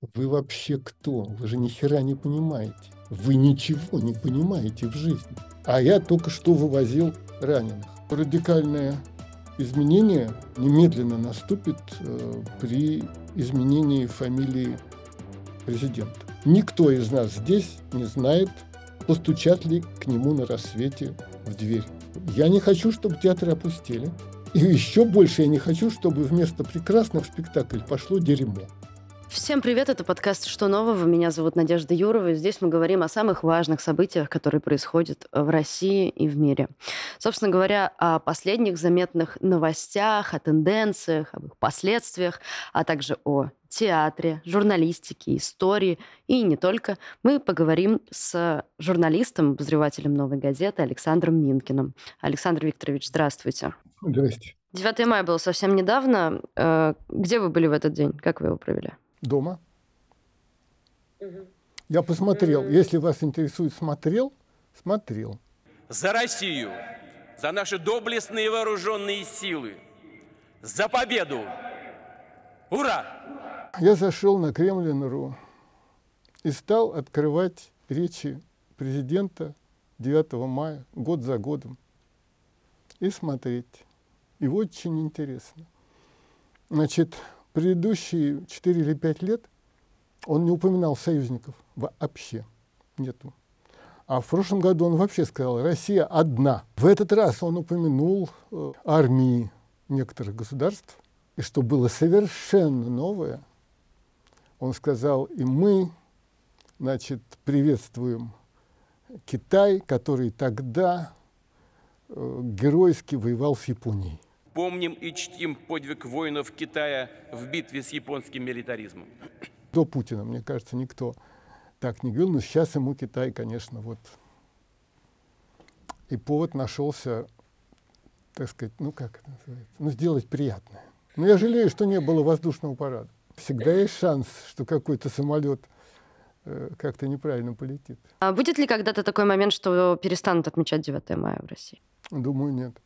Вы вообще кто? Вы же ни хера не понимаете. Вы ничего не понимаете в жизни. А я только что вывозил раненых. Радикальное изменение немедленно наступит э, при изменении фамилии президента. Никто из нас здесь не знает, постучат ли к нему на рассвете в дверь. Я не хочу, чтобы театры опустили. И еще больше я не хочу, чтобы вместо прекрасных спектаклей пошло дерьмо. Всем привет, это подкаст «Что нового?». Меня зовут Надежда Юрова, и здесь мы говорим о самых важных событиях, которые происходят в России и в мире. Собственно говоря, о последних заметных новостях, о тенденциях, об их последствиях, а также о театре, журналистике, истории и не только, мы поговорим с журналистом, обозревателем «Новой газеты» Александром Минкиным. Александр Викторович, здравствуйте. Здрасте. 9 мая было совсем недавно. Э, где вы были в этот день? Как вы его провели? Дома. Я посмотрел. Если вас интересует, смотрел, смотрел. За Россию, за наши доблестные вооруженные силы, за победу! Ура! Я зашел на Кремлин.ру и стал открывать речи президента 9 мая, год за годом, и смотреть. И очень интересно. Значит, предыдущие 4 или 5 лет он не упоминал союзников вообще. Нету. А в прошлом году он вообще сказал, Россия одна. В этот раз он упомянул э, армии некоторых государств, и что было совершенно новое, он сказал, и мы, значит, приветствуем Китай, который тогда э, геройски воевал с Японией. Помним и чтим подвиг воинов Китая в битве с японским милитаризмом. До Путина, мне кажется, никто так не говорил, но сейчас ему Китай, конечно, вот. И повод нашелся, так сказать, ну как это называется, ну сделать приятное. Но я жалею, что не было воздушного парада. Всегда есть шанс, что какой-то самолет э, как-то неправильно полетит. А будет ли когда-то такой момент, что перестанут отмечать 9 мая в России? Думаю, нет.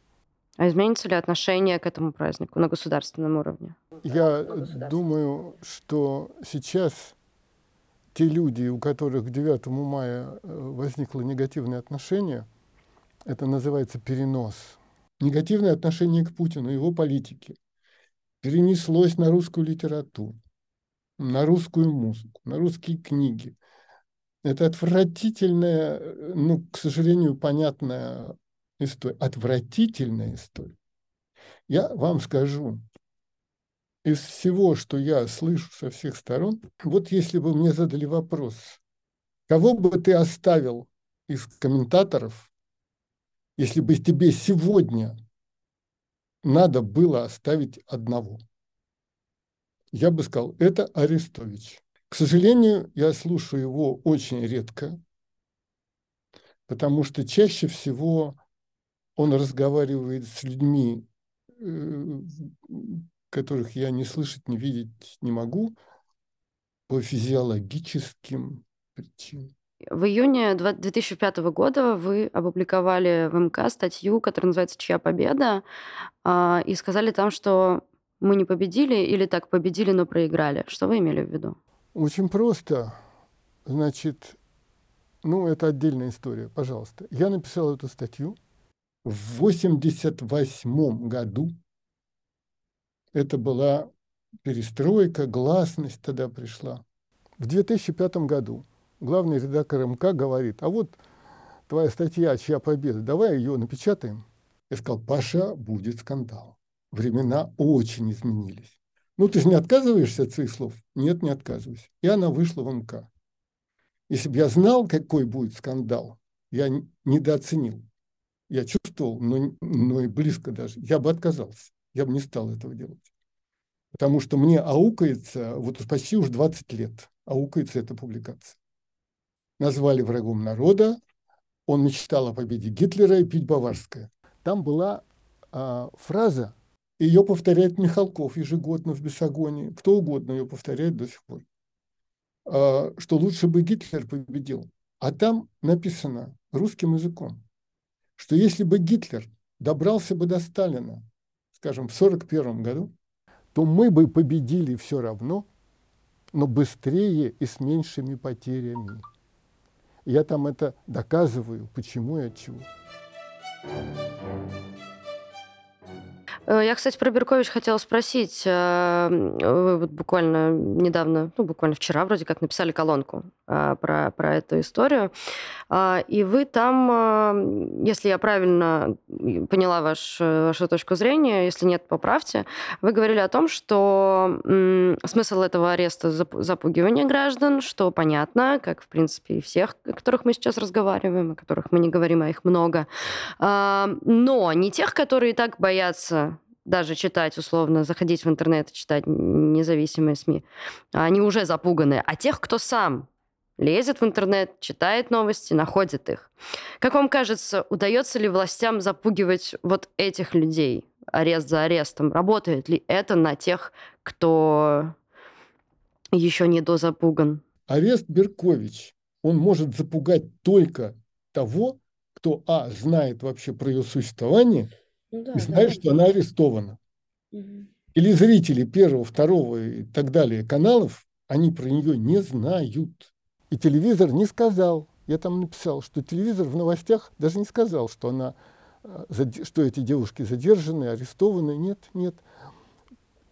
А изменится ли отношение к этому празднику на государственном уровне? Я думаю, что сейчас те люди, у которых к 9 мая э, возникло негативное отношение, это называется перенос. Негативное отношение к Путину, его политике, перенеслось на русскую литературу, на русскую музыку, на русские книги. Это отвратительная, э, ну, к сожалению, понятная история, отвратительная история. Я вам скажу, из всего, что я слышу со всех сторон, вот если бы мне задали вопрос, кого бы ты оставил из комментаторов, если бы тебе сегодня надо было оставить одного, я бы сказал, это Арестович. К сожалению, я слушаю его очень редко, потому что чаще всего он разговаривает с людьми, э, которых я не слышать, не видеть не могу, по физиологическим причинам. В июне 2005 года вы опубликовали в МК статью, которая называется «Чья победа?», а, и сказали там, что мы не победили или так победили, но проиграли. Что вы имели в виду? Очень просто. Значит, ну, это отдельная история, пожалуйста. Я написал эту статью, в 1988 году это была перестройка, гласность тогда пришла. В 2005 году главный редактор МК говорит, а вот твоя статья «Чья победа?», давай ее напечатаем. Я сказал, Паша, будет скандал. Времена очень изменились. Ну, ты же не отказываешься от своих слов? Нет, не отказываюсь. И она вышла в МК. Если бы я знал, какой будет скандал, я недооценил я чувствовал, но, но и близко даже, я бы отказался, я бы не стал этого делать. Потому что мне аукается, вот почти уж 20 лет аукается эта публикация. Назвали врагом народа, он мечтал о победе Гитлера и пить баварское. Там была а, фраза, ее повторяет Михалков ежегодно в Бесогоне, кто угодно ее повторяет до сих пор, а, что лучше бы Гитлер победил. А там написано русским языком что если бы Гитлер добрался бы до Сталина, скажем, в 1941 году, то мы бы победили все равно, но быстрее и с меньшими потерями. Я там это доказываю, почему и от чего. Э, я, кстати, про Беркович хотела спросить. Э, вы вот буквально недавно, ну, буквально вчера вроде как написали колонку э, про, про эту историю. А, и вы там, если я правильно поняла ваш, вашу точку зрения, если нет, поправьте, вы говорили о том, что смысл этого ареста запугивание граждан, что понятно, как, в принципе, и всех, о которых мы сейчас разговариваем, о которых мы не говорим, а их много. А, но не тех, которые так боятся даже читать, условно, заходить в интернет и читать независимые СМИ, они уже запуганы. А тех, кто сам лезет в интернет, читает новости, находит их. Как вам кажется, удается ли властям запугивать вот этих людей арест за арестом? Работает ли это на тех, кто еще не дозапуган? Арест Беркович, он может запугать только того, кто, а, знает вообще про ее существование – ну, да, и знает, да. что она арестована. Угу. Или зрители первого, второго и так далее каналов, они про нее не знают. И телевизор не сказал, я там написал, что телевизор в новостях даже не сказал, что она, э, что эти девушки задержаны, арестованы. Нет, нет.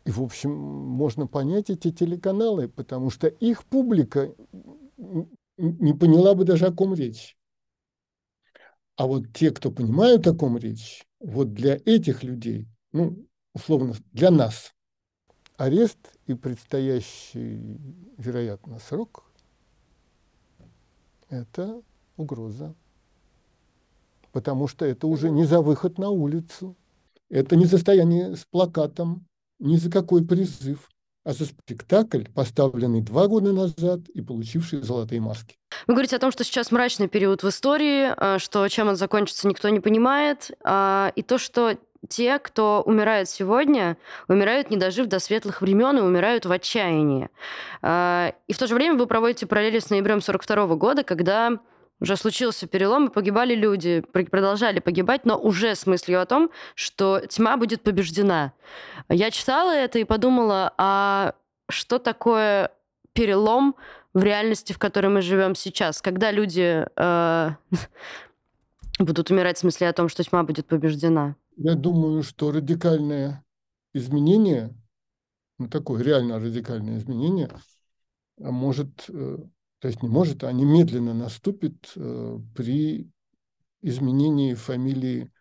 И, в общем, можно понять эти телеканалы, потому что их публика не поняла бы даже, о ком речь. А вот те, кто понимают, о ком речь, вот для этих людей, ну, условно, для нас, арест и предстоящий, вероятно, срок – это угроза. Потому что это уже не за выход на улицу, это не состояние с плакатом, ни за какой призыв а за спектакль, поставленный два года назад и получивший золотые маски. Вы говорите о том, что сейчас мрачный период в истории, а, что чем он закончится, никто не понимает, а, и то, что те, кто умирает сегодня, умирают, не дожив до светлых времен, и умирают в отчаянии. А, и в то же время вы проводите параллели с ноябрем 42 года, когда уже случился перелом, и погибали люди, продолжали погибать, но уже с мыслью о том, что тьма будет побеждена. Я читала это и подумала, а что такое перелом в реальности, в которой мы живем сейчас, когда люди э, будут умирать в смысле о том, что тьма будет побеждена? Я думаю, что радикальное изменение, ну такое реально радикальное изменение, может э, то есть не может, а немедленно наступит э, при изменении фамилии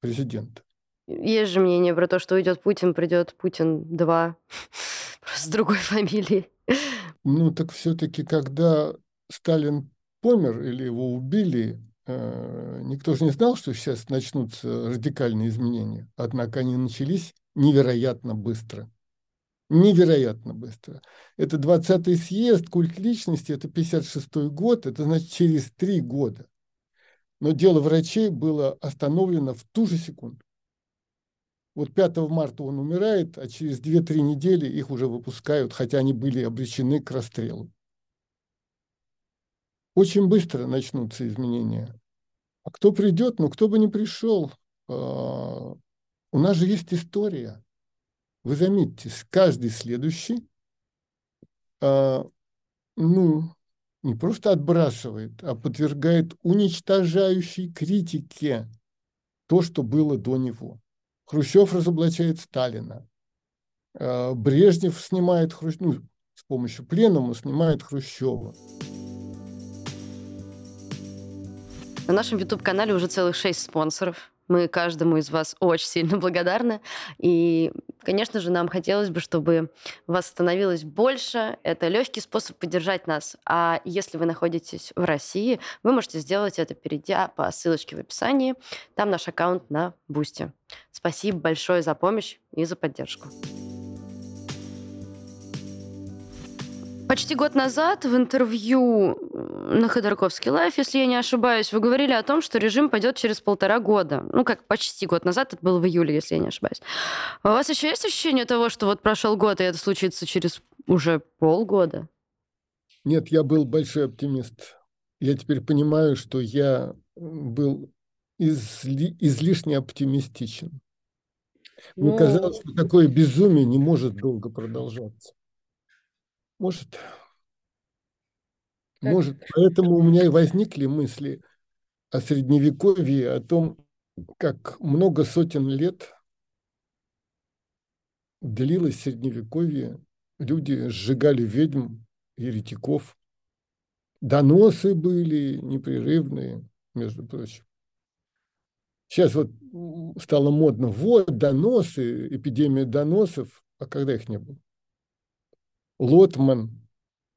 президента. Есть же мнение про то, что уйдет Путин, придет Путин-2 с другой фамилией. Ну, так все-таки, когда Сталин помер или его убили, э, никто же не знал, что сейчас начнутся радикальные изменения. Однако они начались невероятно быстро невероятно быстро. Это 20-й съезд, культ личности, это 56-й год, это значит через три года. Но дело врачей было остановлено в ту же секунду. Вот 5 марта он умирает, а через 2-3 недели их уже выпускают, хотя они были обречены к расстрелу. Очень быстро начнутся изменения. А кто придет, ну кто бы ни пришел, а, у нас же есть история – вы заметите, каждый следующий, а, ну, не просто отбрасывает, а подвергает уничтожающей критике то, что было до него. Хрущев разоблачает Сталина. А, Брежнев снимает Хрущева, ну, с помощью пленума снимает Хрущева. На нашем YouTube-канале уже целых шесть спонсоров. Мы каждому из вас очень сильно благодарны. И, конечно же, нам хотелось бы, чтобы вас становилось больше. Это легкий способ поддержать нас. А если вы находитесь в России, вы можете сделать это, перейдя по ссылочке в описании. Там наш аккаунт на Бусте. Спасибо большое за помощь и за поддержку. Почти год назад в интервью на Ходорковский лайф, если я не ошибаюсь, вы говорили о том, что режим пойдет через полтора года. Ну, как почти год назад, это было в июле, если я не ошибаюсь. А у вас еще есть ощущение того, что вот прошел год, и это случится через уже полгода? Нет, я был большой оптимист. Я теперь понимаю, что я был изли, излишне оптимистичен. Мне ну... казалось, что такое безумие не может долго продолжаться. Может. Как? Может. Поэтому у меня и возникли мысли о Средневековье, о том, как много сотен лет длилось Средневековье. Люди сжигали ведьм, еретиков. Доносы были непрерывные, между прочим. Сейчас вот стало модно, вот доносы, эпидемия доносов, а когда их не было? Лотман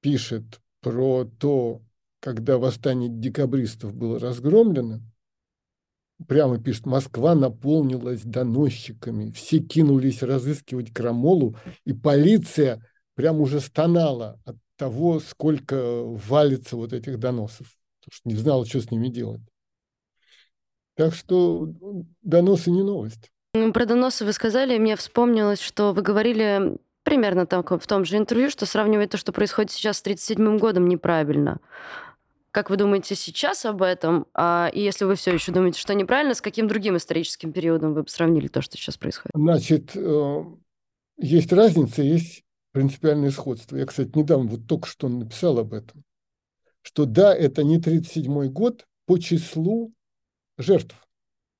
пишет про то, когда восстание декабристов было разгромлено, прямо пишет, Москва наполнилась доносчиками, все кинулись разыскивать крамолу, и полиция прям уже стонала от того, сколько валится вот этих доносов, потому что не знала, что с ними делать. Так что доносы не новость. Про доносы вы сказали, мне вспомнилось, что вы говорили примерно так, в том же интервью, что сравнивать то, что происходит сейчас с 1937 годом, неправильно. Как вы думаете сейчас об этом? А, и если вы все еще думаете, что неправильно, с каким другим историческим периодом вы бы сравнили то, что сейчас происходит? Значит, э, есть разница, есть принципиальное сходство. Я, кстати, недавно вот только что написал об этом, что да, это не 1937 год по числу жертв.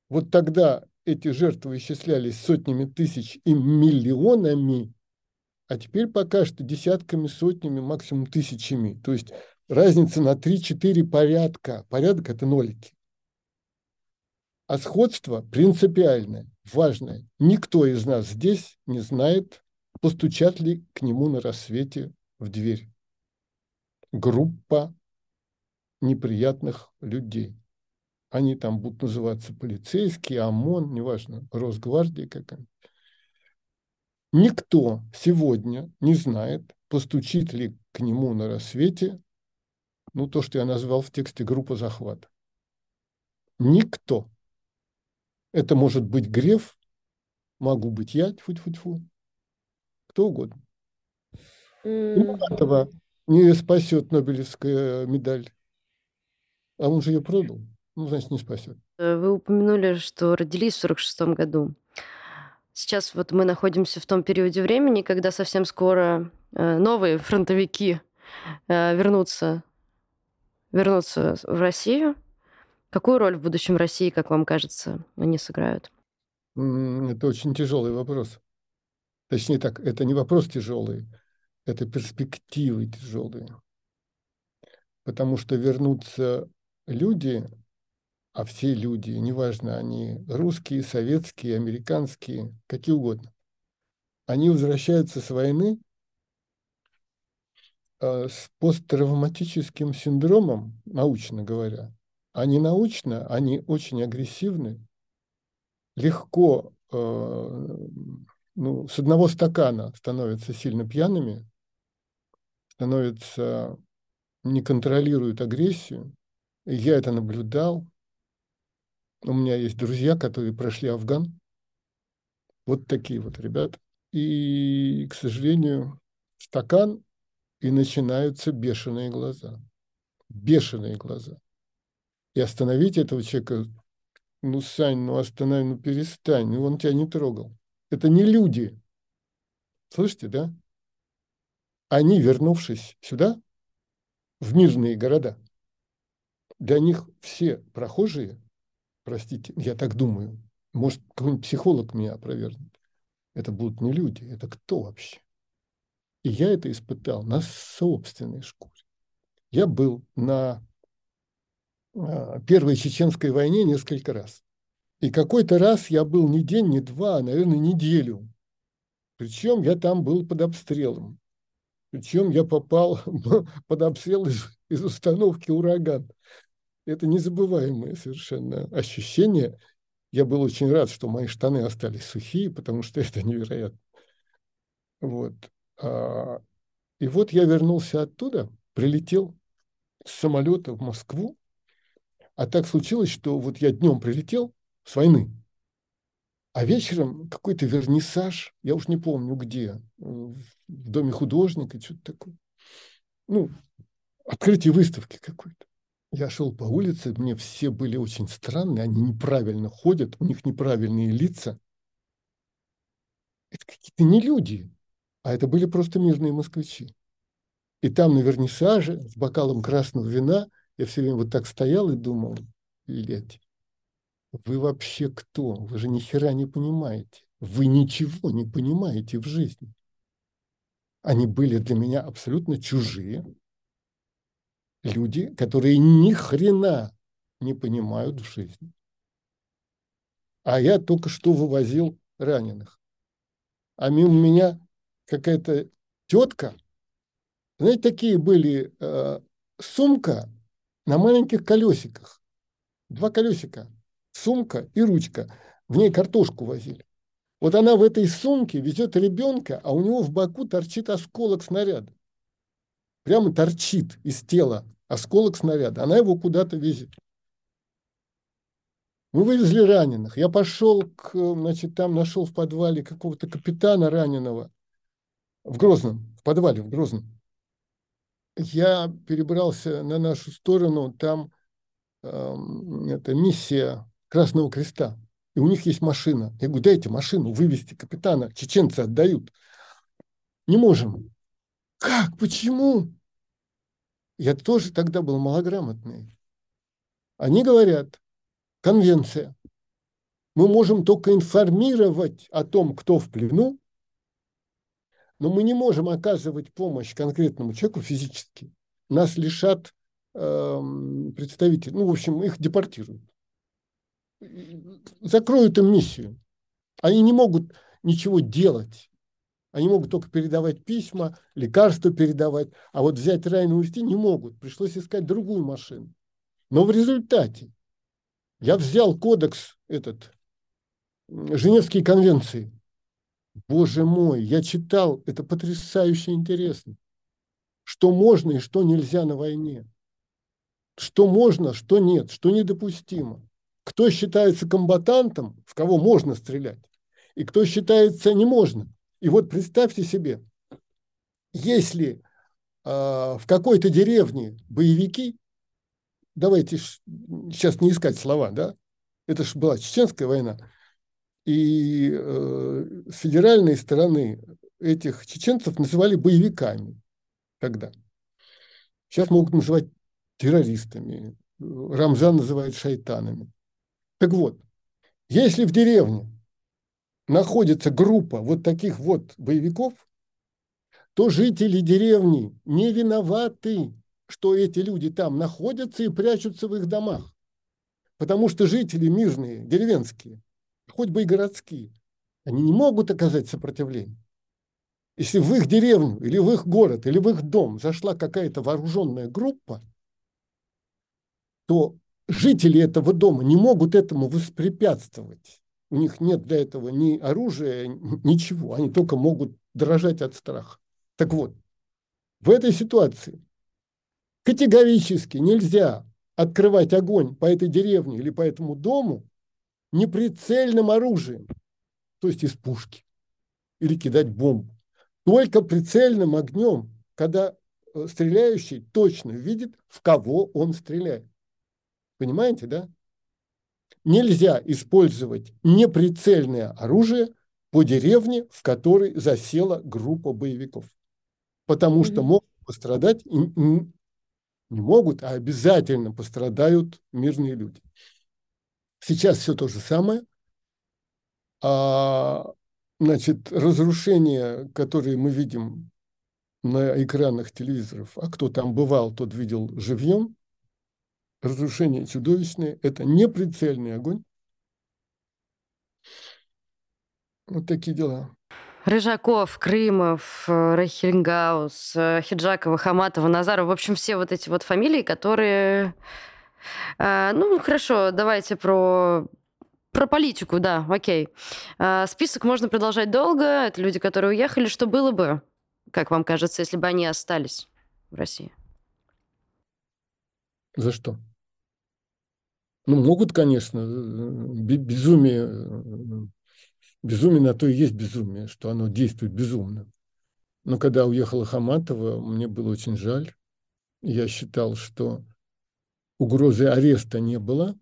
Вот тогда эти жертвы исчислялись сотнями тысяч и миллионами, а теперь пока что десятками, сотнями, максимум тысячами. То есть разница на 3-4 порядка. Порядок – это нолики. А сходство принципиальное, важное. Никто из нас здесь не знает, постучат ли к нему на рассвете в дверь. Группа неприятных людей. Они там будут называться полицейские, ОМОН, неважно, Росгвардия какая-нибудь. Никто сегодня не знает, постучит ли к нему на рассвете, ну, то, что я назвал в тексте группа захвата. Никто. Это может быть Греф, могу быть я, тьфу-тьфу-тьфу, кто угодно. Mm. этого не спасет Нобелевская медаль. А он же ее продал. Ну, значит, не спасет. Вы упомянули, что родились в 46 году. Сейчас вот мы находимся в том периоде времени, когда совсем скоро э, новые фронтовики э, вернутся, вернутся в Россию. Какую роль в будущем России, как вам кажется, они сыграют? Это очень тяжелый вопрос. Точнее так, это не вопрос тяжелый, это перспективы тяжелые. Потому что вернутся люди, а все люди, неважно, они русские, советские, американские, какие угодно, они возвращаются с войны э, с посттравматическим синдромом, научно говоря. Они научно, они очень агрессивны, легко, э, ну, с одного стакана становятся сильно пьяными, становятся, не контролируют агрессию. Я это наблюдал, у меня есть друзья, которые прошли Афган. Вот такие вот ребята. И, к сожалению, стакан, и начинаются бешеные глаза. Бешеные глаза. И остановить этого человека, ну, Сань, ну останови, ну перестань, ну он тебя не трогал. Это не люди. Слышите, да? Они, вернувшись сюда, в мирные города, для них все прохожие простите, я так думаю, может, какой-нибудь психолог меня опровергнет. Это будут не люди, это кто вообще? И я это испытал на собственной шкуре. Я был на а, Первой Чеченской войне несколько раз. И какой-то раз я был не день, не два, а, наверное, неделю. Причем я там был под обстрелом. Причем я попал под обстрел из, из установки «Ураган». Это незабываемое совершенно ощущение. Я был очень рад, что мои штаны остались сухие, потому что это невероятно. Вот. А, и вот я вернулся оттуда, прилетел с самолета в Москву, а так случилось, что вот я днем прилетел с войны, а вечером какой-то вернисаж, я уж не помню где, в доме художника, что-то такое. Ну, открытие выставки какой-то. Я шел по улице, мне все были очень странные, они неправильно ходят, у них неправильные лица. Это какие-то не люди, а это были просто мирные москвичи. И там на вернисаже с бокалом красного вина я все время вот так стоял и думал, блядь, вы вообще кто? Вы же ни хера не понимаете. Вы ничего не понимаете в жизни. Они были для меня абсолютно чужие люди, которые ни хрена не понимают в жизни. А я только что вывозил раненых. А мимо меня какая-то тетка, знаете, такие были э, сумка на маленьких колесиках. Два колесика. Сумка и ручка. В ней картошку возили. Вот она в этой сумке везет ребенка, а у него в боку торчит осколок снаряда. Прямо торчит из тела осколок снаряда. Она его куда-то везет. Мы вывезли раненых. Я пошел, к, значит, там нашел в подвале какого-то капитана раненого в Грозном, в подвале в Грозном. Я перебрался на нашу сторону, там э, это миссия Красного Креста. И у них есть машина. Я говорю, дайте машину вывести капитана. Чеченцы отдают. Не можем. Как? Почему? Я тоже тогда был малограмотный. Они говорят, конвенция. Мы можем только информировать о том, кто в плену, но мы не можем оказывать помощь конкретному человеку физически. Нас лишат э, представителей, ну, в общем, их депортируют. Закроют им миссию. Они не могут ничего делать. Они могут только передавать письма, лекарства передавать, а вот взять Райну увезти не могут. Пришлось искать другую машину. Но в результате я взял кодекс этот, Женевские конвенции. Боже мой, я читал, это потрясающе интересно. Что можно и что нельзя на войне. Что можно, что нет, что недопустимо. Кто считается комбатантом, в кого можно стрелять, и кто считается не можно. И вот представьте себе, если э, в какой-то деревне боевики давайте сейчас не искать слова, да, это же была чеченская война, и э, с федеральной стороны этих чеченцев называли боевиками тогда. Сейчас могут называть террористами, Рамзан называют шайтанами. Так вот, если в деревне находится группа вот таких вот боевиков, то жители деревни не виноваты что эти люди там находятся и прячутся в их домах. Потому что жители мирные, деревенские, хоть бы и городские, они не могут оказать сопротивление. Если в их деревню, или в их город, или в их дом зашла какая-то вооруженная группа, то жители этого дома не могут этому воспрепятствовать. У них нет для этого ни оружия, ничего. Они только могут дрожать от страха. Так вот, в этой ситуации Категорически нельзя открывать огонь по этой деревне или по этому дому неприцельным оружием, то есть из пушки, или кидать бомбу. Только прицельным огнем, когда э, стреляющий точно видит, в кого он стреляет. Понимаете, да? Нельзя использовать неприцельное оружие по деревне, в которой засела группа боевиков. Потому что могут пострадать не могут, а обязательно пострадают мирные люди. Сейчас все то же самое. А, значит, разрушения, которые мы видим на экранах телевизоров, а кто там бывал, тот видел живьем, разрушения чудовищные, это не прицельный огонь. Вот такие дела. Рыжаков, Крымов, э, Рахильгаус, э, Хиджакова, Хаматова, Назарова. В общем, все вот эти вот фамилии, которые... Э, ну, хорошо, давайте про про политику, да, окей. Список можно продолжать долго. Это люди, которые уехали. Что было бы, как вам кажется, если бы они остались в России? За что? Ну, могут, конечно. Безумие Безумие на то и есть безумие, что оно действует безумно. Но когда уехала Хаматова, мне было очень жаль. Я считал, что угрозы ареста не было,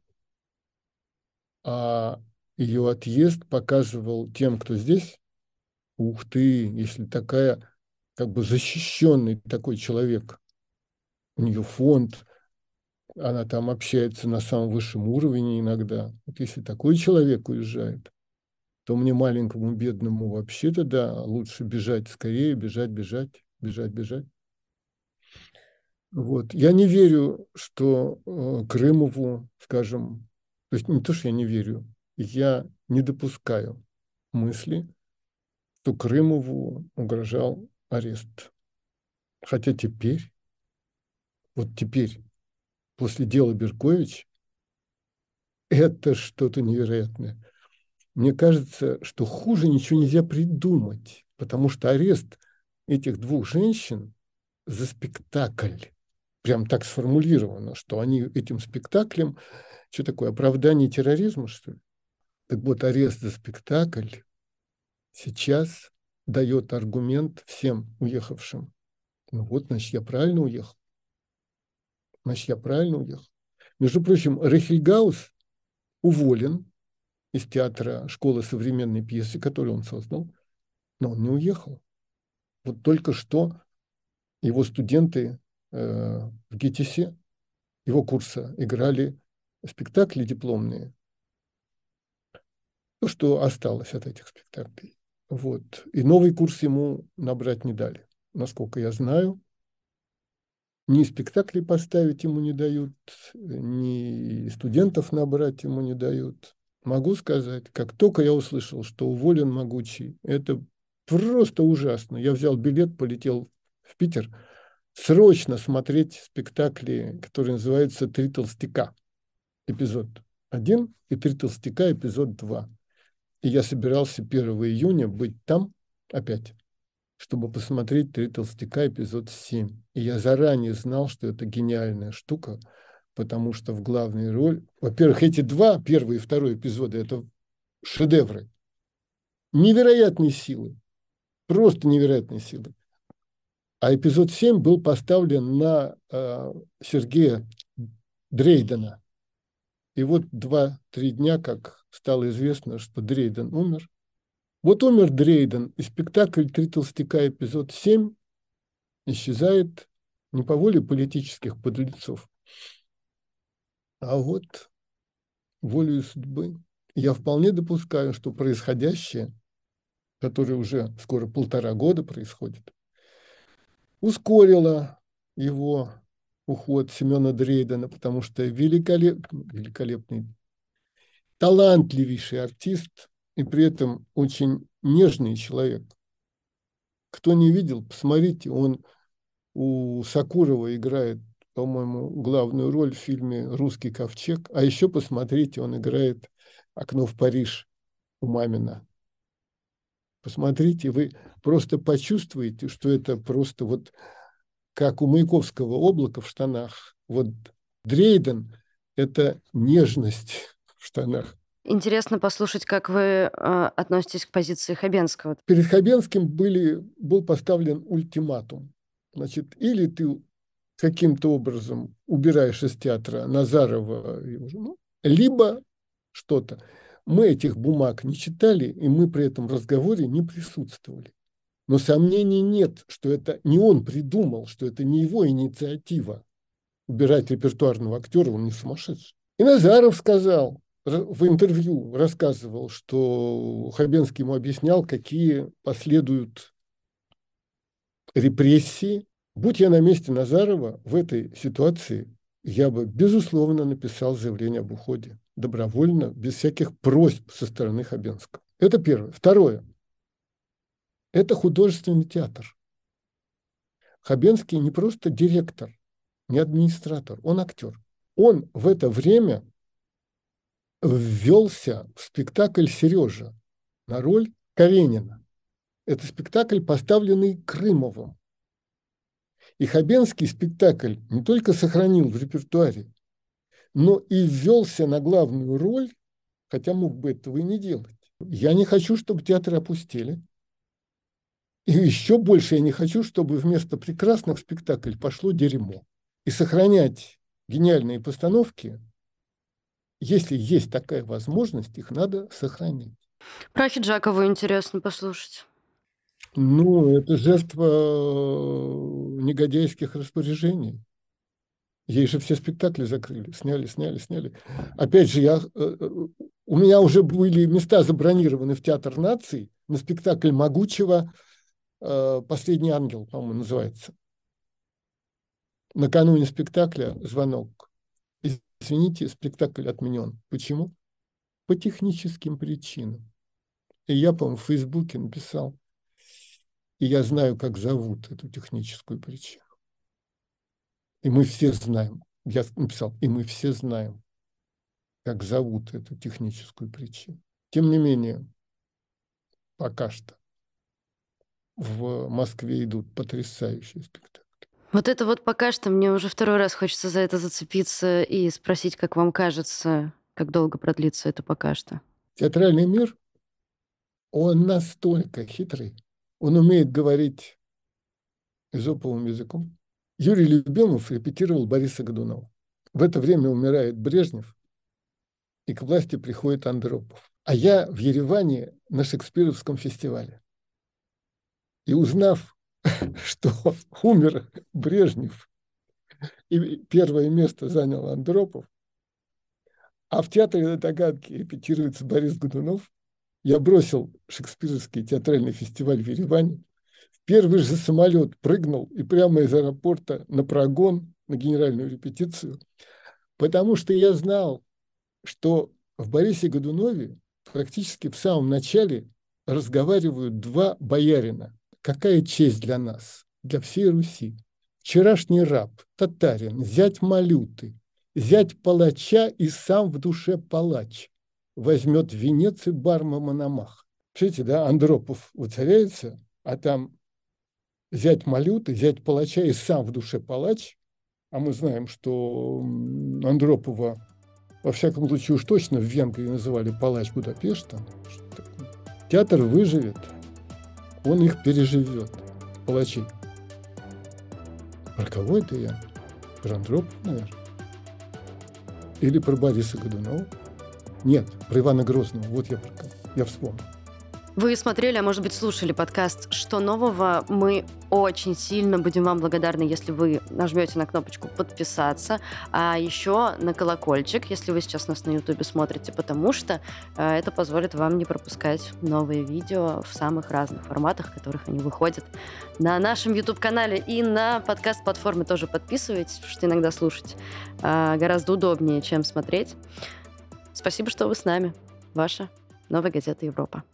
а ее отъезд показывал тем, кто здесь, ух ты, если такая как бы защищенный такой человек. У нее фонд, она там общается на самом высшем уровне иногда. Вот если такой человек уезжает, то мне маленькому бедному вообще-то, да, лучше бежать скорее, бежать, бежать, бежать, бежать. Вот. Я не верю, что э, Крымову, скажем, то есть не то, что я не верю, я не допускаю мысли, что Крымову угрожал арест. Хотя теперь, вот теперь, после дела Беркович, это что-то невероятное. Мне кажется, что хуже ничего нельзя придумать, потому что арест этих двух женщин за спектакль прям так сформулировано, что они этим спектаклем, что такое, оправдание терроризма, что ли? Так вот, арест за спектакль сейчас дает аргумент всем уехавшим. Ну вот, значит, я правильно уехал. Значит, я правильно уехал. Между прочим, Рехельгаус уволен из театра школы современной пьесы, которую он создал, но он не уехал. Вот только что его студенты э, в ГИТИСе, его курса, играли спектакли дипломные. То, что осталось от этих спектаклей. Вот. И новый курс ему набрать не дали. Насколько я знаю, ни спектакли поставить ему не дают, ни студентов набрать ему не дают. Могу сказать, как только я услышал, что уволен Могучий, это просто ужасно. Я взял билет, полетел в Питер, срочно смотреть спектакли, которые называются «Три толстяка». Эпизод 1 и «Три толстяка» эпизод 2. И я собирался 1 июня быть там опять, чтобы посмотреть «Три толстяка» эпизод 7. И я заранее знал, что это гениальная штука, потому что в главной роли... Во-первых, эти два, первый и второй эпизоды, это шедевры. Невероятные силы. Просто невероятные силы. А эпизод 7 был поставлен на э, Сергея Дрейдена. И вот два-три дня, как стало известно, что Дрейден умер. Вот умер Дрейден, и спектакль «Три толстяка» эпизод 7 исчезает не по воле политических подлецов, а вот волею судьбы. Я вполне допускаю, что происходящее, которое уже скоро полтора года происходит, ускорило его уход Семена Дрейдена, потому что великолеп... великолепный, талантливейший артист и при этом очень нежный человек. Кто не видел, посмотрите, он у Сакурова играет, по-моему, главную роль в фильме «Русский ковчег», а еще посмотрите, он играет «Окно в Париж» у Мамина. Посмотрите, вы просто почувствуете, что это просто вот как у Маяковского облако в штанах. Вот Дрейден – это нежность в штанах. Интересно послушать, как вы э, относитесь к позиции Хабенского. Перед Хабенским были, был поставлен ультиматум. Значит, или ты каким-то образом убираешь из театра Назарова, ну, либо что-то. Мы этих бумаг не читали, и мы при этом разговоре не присутствовали. Но сомнений нет, что это не он придумал, что это не его инициатива. Убирать репертуарного актера, он не сумасшедший. И Назаров сказал, в интервью рассказывал, что Хабенский ему объяснял, какие последуют репрессии. Будь я на месте Назарова в этой ситуации, я бы, безусловно, написал заявление об уходе добровольно, без всяких просьб со стороны Хабенского. Это первое. Второе. Это художественный театр. Хабенский не просто директор, не администратор, он актер. Он в это время ввелся в спектакль «Сережа» на роль Каренина. Это спектакль, поставленный Крымовым. И Хабенский спектакль не только сохранил в репертуаре, но и ввелся на главную роль, хотя мог бы этого и не делать. Я не хочу, чтобы театры опустили. И еще больше я не хочу, чтобы вместо прекрасных спектаклей пошло дерьмо. И сохранять гениальные постановки, если есть такая возможность, их надо сохранить. Про Хиджакову интересно послушать. Ну, это жертва э, негодяйских распоряжений. Ей же все спектакли закрыли, сняли, сняли, сняли. Опять же, я, э, э, у меня уже были места забронированы в Театр наций на спектакль Могучего «Последний ангел», по-моему, называется. Накануне спектакля звонок. Извините, спектакль отменен. Почему? По техническим причинам. И я, по-моему, в Фейсбуке написал, и я знаю, как зовут эту техническую причину. И мы все знаем, я написал, и мы все знаем, как зовут эту техническую причину. Тем не менее, пока что в Москве идут потрясающие спектакли. Вот это вот пока что мне уже второй раз хочется за это зацепиться и спросить, как вам кажется, как долго продлится это пока что. Театральный мир, он настолько хитрый, он умеет говорить изоповым языком. Юрий Любимов репетировал Бориса Годунова. В это время умирает Брежнев, и к власти приходит Андропов. А я в Ереване на Шекспировском фестивале. И узнав, что умер Брежнев, и первое место занял Андропов, а в театре догадки репетируется Борис Годунов, я бросил шекспировский театральный фестиваль в Ереване, в первый же самолет прыгнул и прямо из аэропорта на прогон, на генеральную репетицию, потому что я знал, что в Борисе Годунове практически в самом начале разговаривают два боярина. Какая честь для нас, для всей Руси. Вчерашний раб, татарин, зять Малюты, зять палача и сам в душе палач – возьмет венец и барма Мономах. Видите, да, Андропов уцаряется, а там взять малюты, взять палача и сам в душе палач, а мы знаем, что Андропова, во всяком случае, уж точно в Венгрии называли палач Будапешта. Театр выживет, он их переживет, палачи. Про кого это я? Про Андропова, наверное. Или про Бориса Годунова. Нет, про Ивана Грозного. Вот я, я вспомнил. Вы смотрели, а может быть слушали подкаст «Что нового?». Мы очень сильно будем вам благодарны, если вы нажмете на кнопочку «Подписаться», а еще на колокольчик, если вы сейчас нас на YouTube смотрите, потому что э, это позволит вам не пропускать новые видео в самых разных форматах, в которых они выходят на нашем YouTube-канале и на подкаст-платформе тоже подписывайтесь, потому что иногда слушать э, гораздо удобнее, чем смотреть. Спасибо, что вы с нами. Ваша Новая газета Европа.